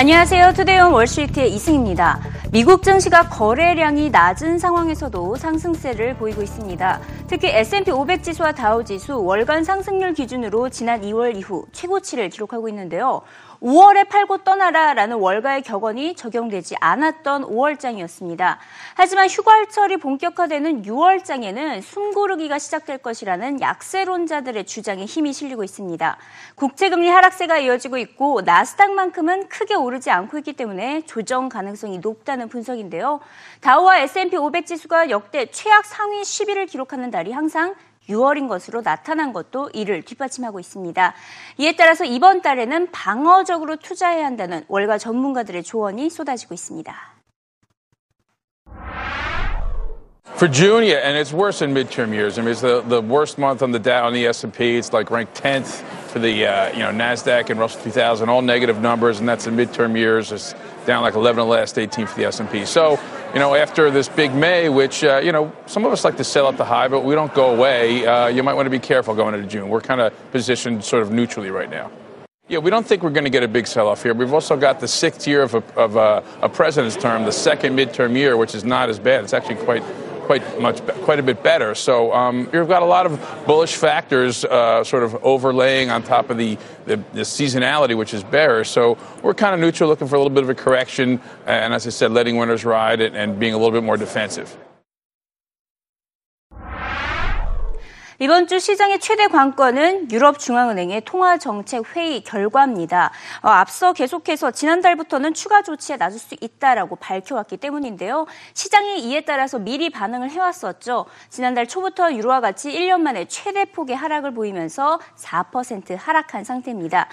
안녕하세요. 투데이온 월스트리트의 이승입니다. 미국 증시가 거래량이 낮은 상황에서도 상승세를 보이고 있습니다. 특히 S&P 500 지수와 다우 지수 월간 상승률 기준으로 지난 2월 이후 최고치를 기록하고 있는데요. 5월에 팔고 떠나라라는 월가의 격언이 적용되지 않았던 5월장이었습니다. 하지만 휴가철이 본격화되는 6월장에는 숨고르기가 시작될 것이라는 약세론자들의 주장에 힘이 실리고 있습니다. 국채금리 하락세가 이어지고 있고 나스닥만큼은 크게 오르지 않고 있기 때문에 조정 가능성이 높다는 분석인데요. 다우와 S&P 500 지수가 역대 최악 상위 10위를 기록하는 달이 항상 6월인 것으로 나타난 것도 이를 뒷받침하고 있습니다. 이에 따라서 이번 달에는 방어적으로 투자해야 한다는 월가 전문가들의 조언이 쏟아지고 있습니다. For June, yeah, and it's worse in midterm years. I mean, it's the, the worst month on the Dow on the S&P. It's like ranked 10th for the uh, you know Nasdaq and Russell 2000, all negative numbers, and that's in midterm years. It's down like 11 of the last 18 for the S&P. So, you know, after this big May, which uh, you know some of us like to sell at the high, but we don't go away. Uh, you might want to be careful going into June. We're kind of positioned sort of neutrally right now. Yeah, we don't think we're going to get a big sell-off here. We've also got the sixth year of a, of a, a president's term, the second midterm year, which is not as bad. It's actually quite quite much, quite a bit better. So um, you've got a lot of bullish factors uh, sort of overlaying on top of the, the, the, seasonality, which is bearish. So we're kind of neutral, looking for a little bit of a correction, and as I said, letting winners ride and, and being a little bit more defensive. 이번 주 시장의 최대 관건은 유럽중앙은행의 통화정책회의 결과입니다. 어, 앞서 계속해서 지난달부터는 추가 조치에 나설 수 있다라고 밝혀왔기 때문인데요. 시장이 이에 따라서 미리 반응을 해왔었죠. 지난달 초부터 유로와 같이 1년 만에 최대 폭의 하락을 보이면서 4% 하락한 상태입니다.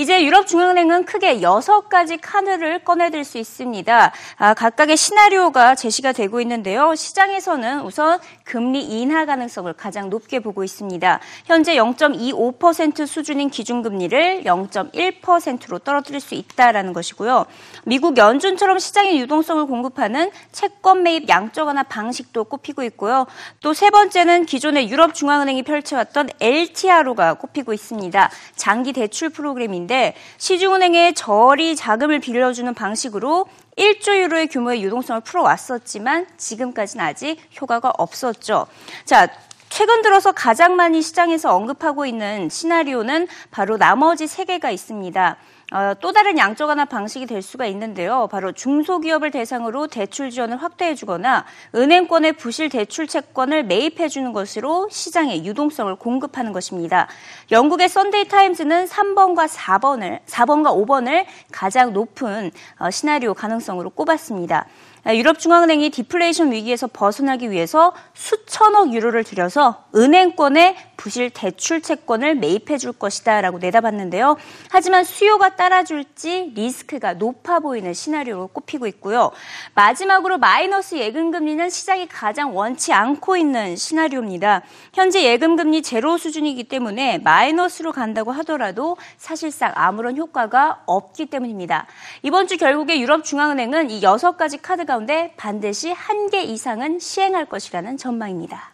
이제 유럽중앙은행은 크게 6가지 카드를 꺼내들 수 있습니다. 아, 각각의 시나리오가 제시가 되고 있는데요. 시장에서는 우선 금리 인하 가능성을 가장 높게 보고 있습니다. 현재 0.25% 수준인 기준금리를 0.1%로 떨어뜨릴 수 있다라는 것이고요. 미국 연준처럼 시장의 유동성을 공급하는 채권 매입 양적 완화 방식도 꼽히고 있고요. 또 세 번째는 기존의 유럽 중앙은행이 펼쳐왔던 LTRO가 꼽히고 있습니다. 장기 대출 프로그램인데 시중은행에 저리 자금을 빌려주는 방식으로 1조 유로의 규모의 유동성을 풀어왔었지만 지금까지는 아직 효과가 없었죠. 자, 최근 들어서 가장 많이 시장에서 언급하고 있는 시나리오는 바로 나머지 세 개가 있습니다. 어, 또 다른 양적 완화 방식이 될 수가 있는데요. 바로 중소기업을 대상으로 대출 지원을 확대해 주거나 은행권의 부실 대출 채권을 매입해 주는 것으로 시장의 유동성을 공급하는 것입니다. 영국의 썬데이 타임즈는 3번과 4번을 4번과 5번을 가장 높은 어, 시나리오 가능성으로 꼽았습니다. 아, 유럽중앙은행이 디플레이션 위기에서 벗어나기 위해서 수천억 유로를 들여서 은행권에 부실 대출 채권을 매입해 줄 것이다라고 내다봤는데요. 하지만 수요가 따라줄지 리스크가 높아 보이는 시나리오로 꼽히고 있고요. 마지막으로 마이너스 예금 금리는 시장이 가장 원치 않고 있는 시나리오입니다. 현재 예금 금리 제로 수준이기 때문에 마이너스로 간다고 하더라도 사실상 아무런 효과가 없기 때문입니다. 이번 주 결국에 유럽 중앙은행은 이 여섯 가지 카드가 가운데 반드시 한 개 이상은 시행할 것이라는 전망입니다.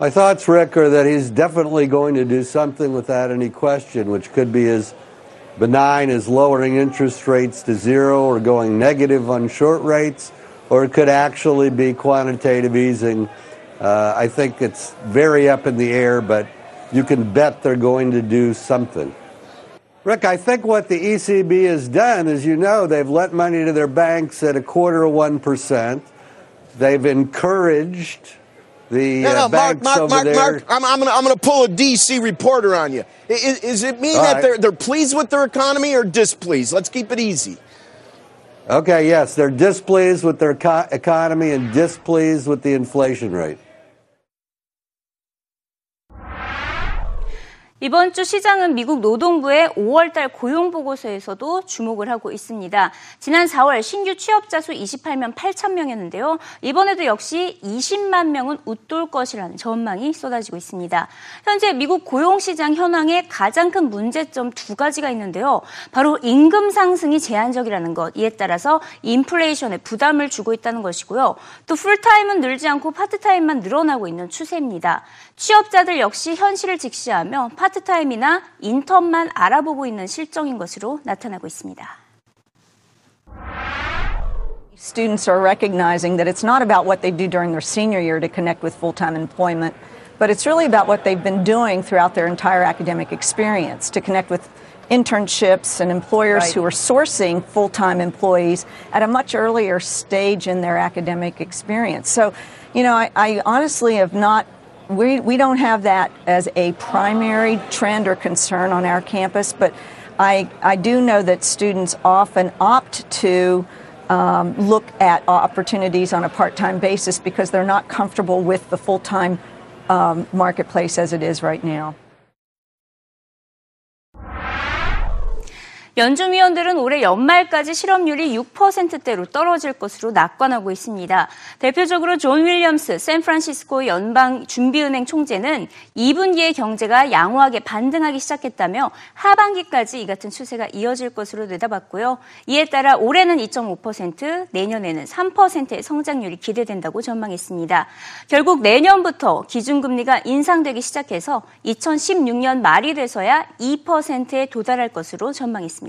My thoughts, Rick, are that he's definitely going to do something without any question, which could be as benign as lowering interest rates to zero or going negative on short rates, or it could actually be quantitative easing. Uh, I think it's very up in the air, but you can bet they're going to do something. Rick, I think what the ECB has done is, you know, they've lent money to their banks at a quarter of 1%. They've encouraged the no, no, uh, banks Mark, Mark, over Mark, there. Mark, I'm, I'm going to pull a DC reporter on you. Is, is it mean All that right. they're, they're pleased with their economy or displeased? Let's keep it easy. Okay, yes, they're displeased with their co- economy and displeased with the inflation rate. 이번 주 시장은 미국 노동부의 5월달 고용 보고서에서도 주목을 하고 있습니다. 지난 4월 신규 취업자 수 28만 8천 명이었는데요. 이번에도 역시 20만 명은 웃돌 것이라는 전망이 쏟아지고 있습니다. 현재 미국 고용 시장 현황에 가장 큰 문제점 두 가지가 있는데요. 바로 임금 상승이 제한적이라는 것, 이에 따라서 인플레이션에 부담을 주고 있다는 것이고요. 또 풀타임은 늘지 않고 파트타임만 늘어나고 있는 추세입니다. 취업자들 역시 현실을 직시하며 파트 파트타임이나 인턴만 알아보고 있는 실정인 것으로 나타나고 있습니다. Students are recognizing that it's not about what they do during their senior year to connect with full time employment, but it's really about what they've been doing throughout their entire academic experience to connect with internships and employers Right. who are sourcing full time employees at a much earlier stage in their academic experience. So, you know, I, I honestly have not. we, we don't have that as a primary trend or concern on our campus, but I, I do know that students often opt to um, look at opportunities on a part time basis because they're not comfortable with the full time um, marketplace as it is right now. 연준위원들은 올해 연말까지 실업률이 6%대로 떨어질 것으로 낙관하고 있습니다. 대표적으로 존 윌리엄스 샌프란시스코 연방 준비은행 총재는 2분기의 경제가 양호하게 반등하기 시작했다며 하반기까지 이 같은 추세가 이어질 것으로 내다봤고요. 이에 따라 올해는 2.5%, 내년에는 3%의 성장률이 기대된다고 전망했습니다. 결국 내년부터 기준금리가 인상되기 시작해서 2016년 말이 돼서야 2%에 도달할 것으로 전망했습니다.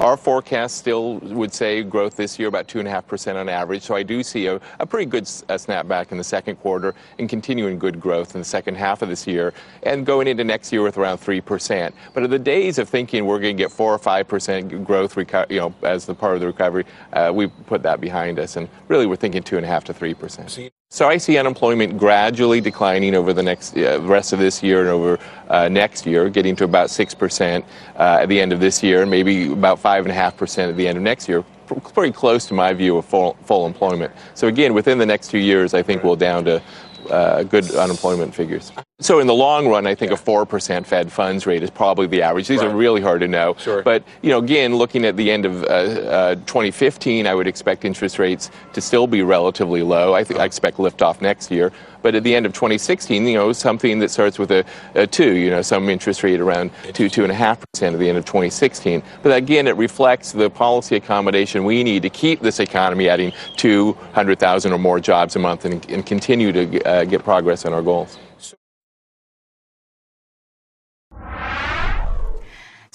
Our forecast still would say growth this year about 2.5% on average. So I do see a, a pretty good s- uh, snapback in the second quarter and continuing good growth in the second half of this year and going into next year with around 3%. But of the days of thinking we're going to get 4 or 5% growth reco- you know, as the part of the recovery, uh, we put that behind us. And really we're thinking 2.5 to 3%. So I see unemployment gradually declining over the next uh, rest of this year and over uh, next year, getting to about six percent uh, at the end of this year, and maybe about five and a half percent at the end of next year. Pretty close to my view of full, full employment. So again, within the next two years, I think we'll down to uh, good unemployment figures. So in the long run, I think a four percent Fed funds rate is probably the average. These are really hard to know. Sure. But you know, again, looking at the end of uh, uh, 2015, I would expect interest rates to still be relatively low. I think I expect liftoff next year. But at the end of 2016, you know, something that starts with a, a two, you know, some interest rate around two, two and a half percent at the end of 2016. But again, it reflects the policy accommodation we need to keep this economy adding 200,000 or more jobs a month and, and continue to uh, get progress on our goals.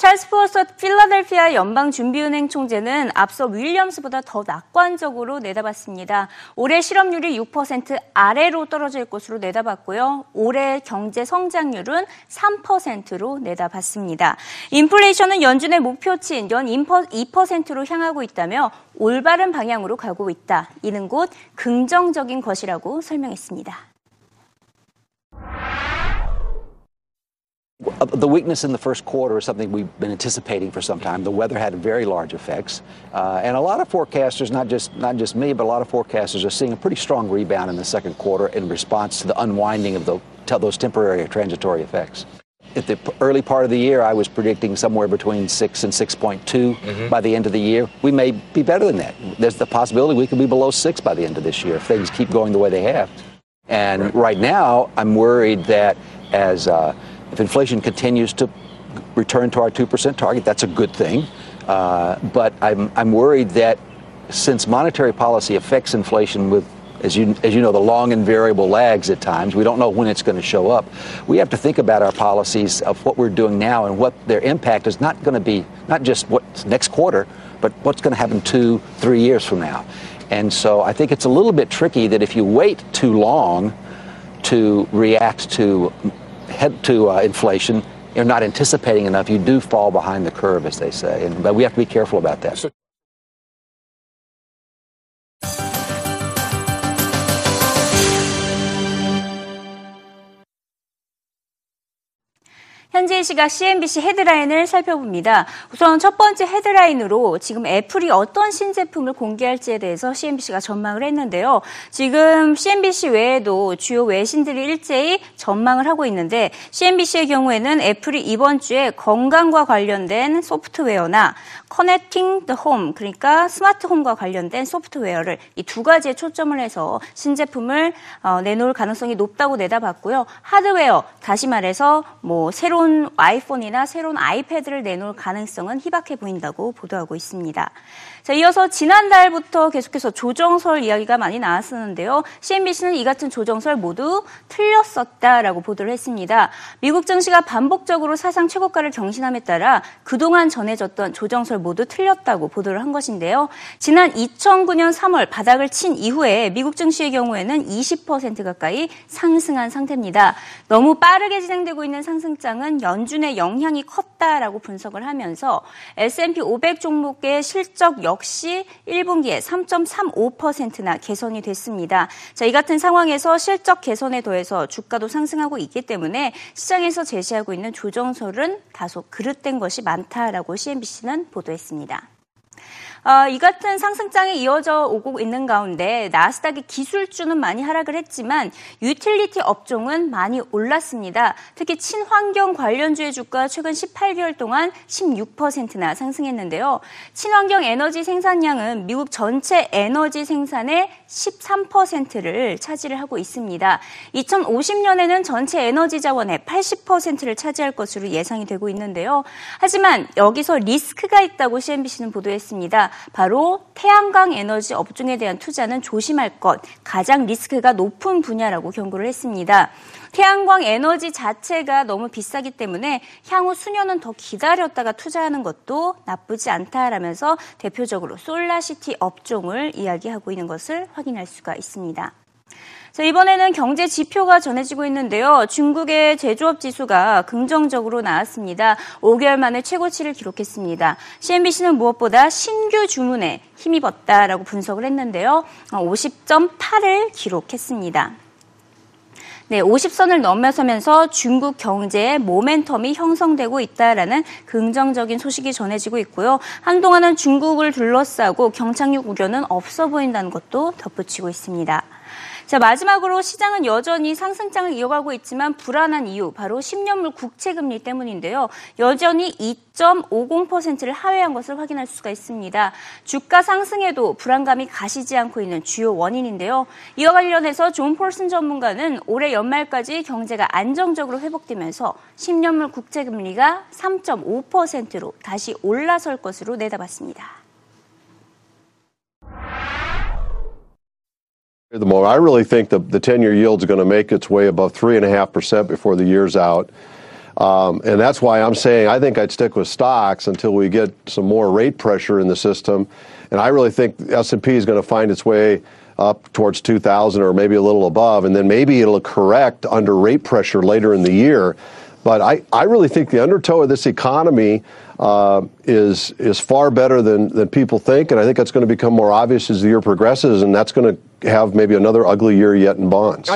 찰스 포어서 필라델피아 연방준비은행 총재는 앞서 윌리엄스보다 더 낙관적으로 내다봤습니다. 올해 실업률이 6% 아래로 떨어질 것으로 내다봤고요. 올해 경제 성장률은 3%로 내다봤습니다. 인플레이션은 연준의 목표치인 연 2%로 향하고 있다며 올바른 방향으로 가고 있다. 이는 곧 긍정적인 것이라고 설명했습니다. The weakness in the first quarter is something we've been anticipating for some time. The weather had very large effects, uh, and a lot of forecasters, not just not just me, but a lot of forecasters are seeing a pretty strong rebound in the second quarter in response to the unwinding of the, to those temporary or transitory effects. At the early part of the year, I was predicting somewhere between six and 6.2 by the end of the year. We may be better than that. There's the possibility we could be below six by the end of this year if things keep going the way they have. And right now, I'm worried that as uh, if inflation continues to return to our 2% target, that's a good thing. Uh, but I'm, I'm worried that since monetary policy affects inflation with as you, as you know, the long and variable lags at times. We don't know when it's going to show up. We have to think about our policies of what we're doing now and what their impact is not going to be, not just what's next quarter, but what's going to happen two, three years from now. And so I think it's a little bit tricky that if you wait too long to react to head to uh, inflation, you're not anticipating enough. You do fall behind the curve, as they say, and but we have to be careful about that. 현재 시각 CNBC 헤드라인을 살펴봅니다. 우선 첫 번째 헤드라인으로 지금 애플이 어떤 신제품을 공개할지에 대해서 CNBC가 전망을 했는데요. 지금 CNBC 외에도 주요 외신들이 일제히 전망을 하고 있는데 CNBC의 경우에는 애플이 이번 주에 건강과 관련된 소프트웨어나 커넥팅 더 홈, 그러니까 스마트 홈과 관련된 소프트웨어를 이 두 가지에 초점을 해서 신제품을 어, 내놓을 가능성이 높다고 내다봤고요. 하드웨어, 다시 말해서 뭐 새로운 새로운 아이폰이나 새로운 아이패드를 내놓을 가능성은 희박해 보인다고 보도하고 있습니다. 자, 이어서 지난달부터 계속해서 조정설 이야기가 많이 나왔었는데요. CNBC는 이 같은 조정설 모두 틀렸었다라고 보도를 했습니다. 미국 증시가 반복적으로 사상 최고가를 경신함에 따라 그동안 전해졌던 조정설 모두 틀렸다고 보도를 한 것인데요. 지난 2009년 3월 바닥을 친 이후에 미국 증시의 경우에는 20% 가까이 상승한 상태입니다. 너무 빠르게 진행되고 있는 상승장은 연준의 영향이 컸다라고 분석을 하면서 S&P 500 종목의 실적 역시 1분기에 3.35%나 개선이 됐습니다. 자, 이 같은 상황에서 실적 개선에 더해서 주가도 상승하고 있기 때문에 시장에서 제시하고 있는 조정설은 다소 그릇된 것이 많다라고 CNBC는 보도했습니다. 어, 이 같은 상승장이 이어져 오고 있는 가운데 나스닥의 기술주는 많이 하락을 했지만 유틸리티 업종은 많이 올랐습니다. 특히 친환경 관련주의 주가 최근 18개월 동안 16%나 상승했는데요. 친환경 에너지 생산량은 미국 전체 에너지 생산의 13%를 차지를 하고 있습니다. 2050년에는 전체 에너지 자원의 80%를 차지할 것으로 예상이 되고 있는데요. 하지만 여기서 리스크가 있다고 CNBC는 보도했습니다. 바로 태양광 에너지 업종에 대한 투자는 조심할 것, 가장 리스크가 높은 분야라고 경고를 했습니다. 태양광 에너지 자체가 너무 비싸기 때문에 향후 수년은 더 기다렸다가 투자하는 것도 나쁘지 않다라면서 대표적으로 솔라시티 업종을 이야기하고 있는 것을 확인할 수가 있습니다. 자, 이번에는 경제 지표가 전해지고 있는데요. 중국의 제조업 지수가 긍정적으로 나왔습니다. 5개월 만에 최고치를 기록했습니다. CNBC는 무엇보다 신규 주문에 힘입었다라고 분석을 했는데요. 50.8을 기록했습니다. 네, 50선을 넘어서면서 중국 경제의 모멘텀이 형성되고 있다라는 긍정적인 소식이 전해지고 있고요. 한동안은 중국을 둘러싸고 경착륙 우려는 없어 보인다는 것도 덧붙이고 있습니다. 자, 마지막으로 시장은 여전히 상승장을 이어가고 있지만 불안한 이유, 바로 10년물 국채 금리 때문인데요. 여전히 2.50%를 하회한 것을 확인할 수가 있습니다. 주가 상승에도 불안감이 가시지 않고 있는 주요 원인인데요. 이와 관련해서 존 폴슨 전문가는 올해 연말까지 경제가 안정적으로 회복되면서 10년물 국채 금리가 3.5%로 다시 올라설 것으로 내다봤습니다. The more, I really think the, the 10 year yield is going to make its way above 3.5% before the year's out. Um, and that's why I'm saying I think I'd stick with stocks until we get some more rate pressure in the system. And I really think S&P is going to find its way up towards 2000 or maybe a little above. And then maybe it'll correct under rate pressure later in the year. But I, I really think the undertow of this economy uh, is is far better than than people think, and I think that's going to become more obvious as the year progresses, and that's going to have maybe another ugly year yet in bonds.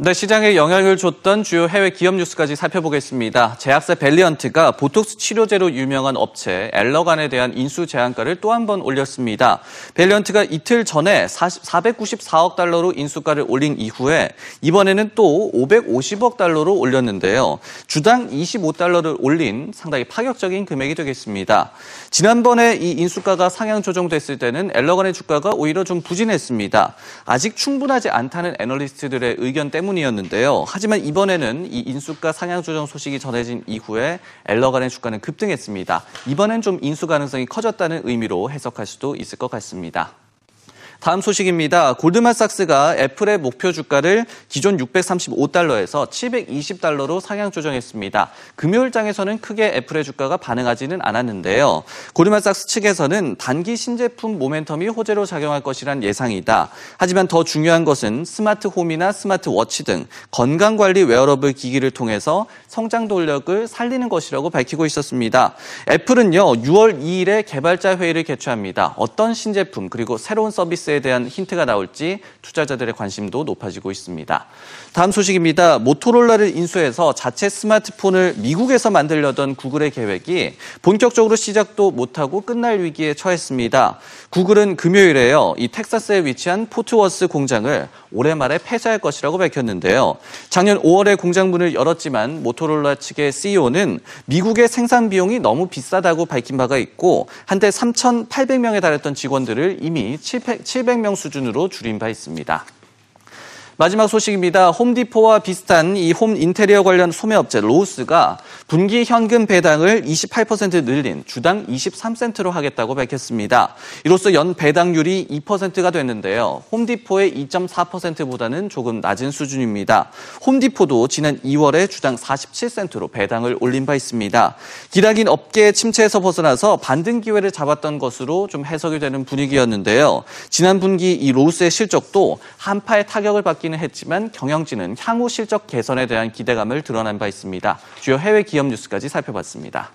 네, 시장에 영향을 줬던 주요 해외 기업 뉴스까지 살펴보겠습니다. 제약사 벨리언트가 보톡스 치료제로 유명한 업체 엘러간에 대한 인수 제한가를 또 한 번 올렸습니다. 벨리언트가 이틀 전에 494억 달러로 인수가를 올린 이후에 이번에는 또 550억 달러로 올렸는데요. 주당 25달러를 올린 상당히 파격적인 금액이 되겠습니다. 지난번에 이 인수가가 상향 조정됐을 때는 엘러간의 주가가 오히려 좀 부진했습니다. 아직 충분하지 않다는 애널리스트들의 의견 때문에 때문이었는데요. 하지만 이번에는 이 인수가 상향 조정 소식이 전해진 이후에 엘러간의 주가는 급등했습니다. 이번엔 좀 인수 가능성이 커졌다는 의미로 해석할 수도 있을 것 같습니다. 다음 소식입니다. 골드만삭스가 애플의 목표 주가를 기존 635달러에서 720달러로 상향 조정했습니다. 금요일장에서는 크게 애플의 주가가 반응하지는 않았는데요. 골드만삭스 측에서는 단기 신제품 모멘텀이 호재로 작용할 것이란 예상이다. 하지만 더 중요한 것은 스마트 홈이나 스마트 워치 등 건강관리 웨어러블 기기를 통해서 성장 동력을 살리는 것이라고 밝히고 있었습니다. 애플은요, 6월 2일에 개발자 회의를 개최합니다. 어떤 신제품 그리고 새로운 서비스 케이스에 대한 힌트가 나올지 투자자들의 관심도 높아지고 있습니다. 다음 소식입니다. 모토로라를 인수해서 자체 스마트폰을 미국에서 만들려던 구글의 계획이 본격적으로 시작도 못하고 끝날 위기에 처했습니다. 구글은 금요일에요. 이 텍사스에 위치한 포트워스 공장을 올해 말에 폐쇄할 것이라고 밝혔는데요. 작년 5월에 공장 문을 열었지만 모토로라 측의 CEO는 미국의 생산 비용이 너무 비싸다고 밝힌 바가 있고 한때 3,800명에 달했던 직원들을 이미 700명 수준으로 줄인 바 있습니다. 마지막 소식입니다. 홈디포와 비슷한 이 홈 인테리어 관련 소매업체 로우스가 분기 현금 배당을 28% 늘린 주당 23센트로 하겠다고 밝혔습니다. 이로써 연 배당률이 2%가 됐는데요. 홈디포의 2.4%보다는 조금 낮은 수준입니다. 홈디포도 지난 2월에 주당 47센트로 배당을 올린 바 있습니다. 기나긴 업계 침체에서 벗어나서 반등 기회를 잡았던 것으로 좀 해석이 되는 분위기였는데요. 지난 분기 이 로우스의 실적도 한파의 타격을 받기 기는 했지만 경영진은 향후 실적 개선에 대한 기대감을 드러낸 바 있습니다. 주요 해외 기업 뉴스까지 살펴봤습니다.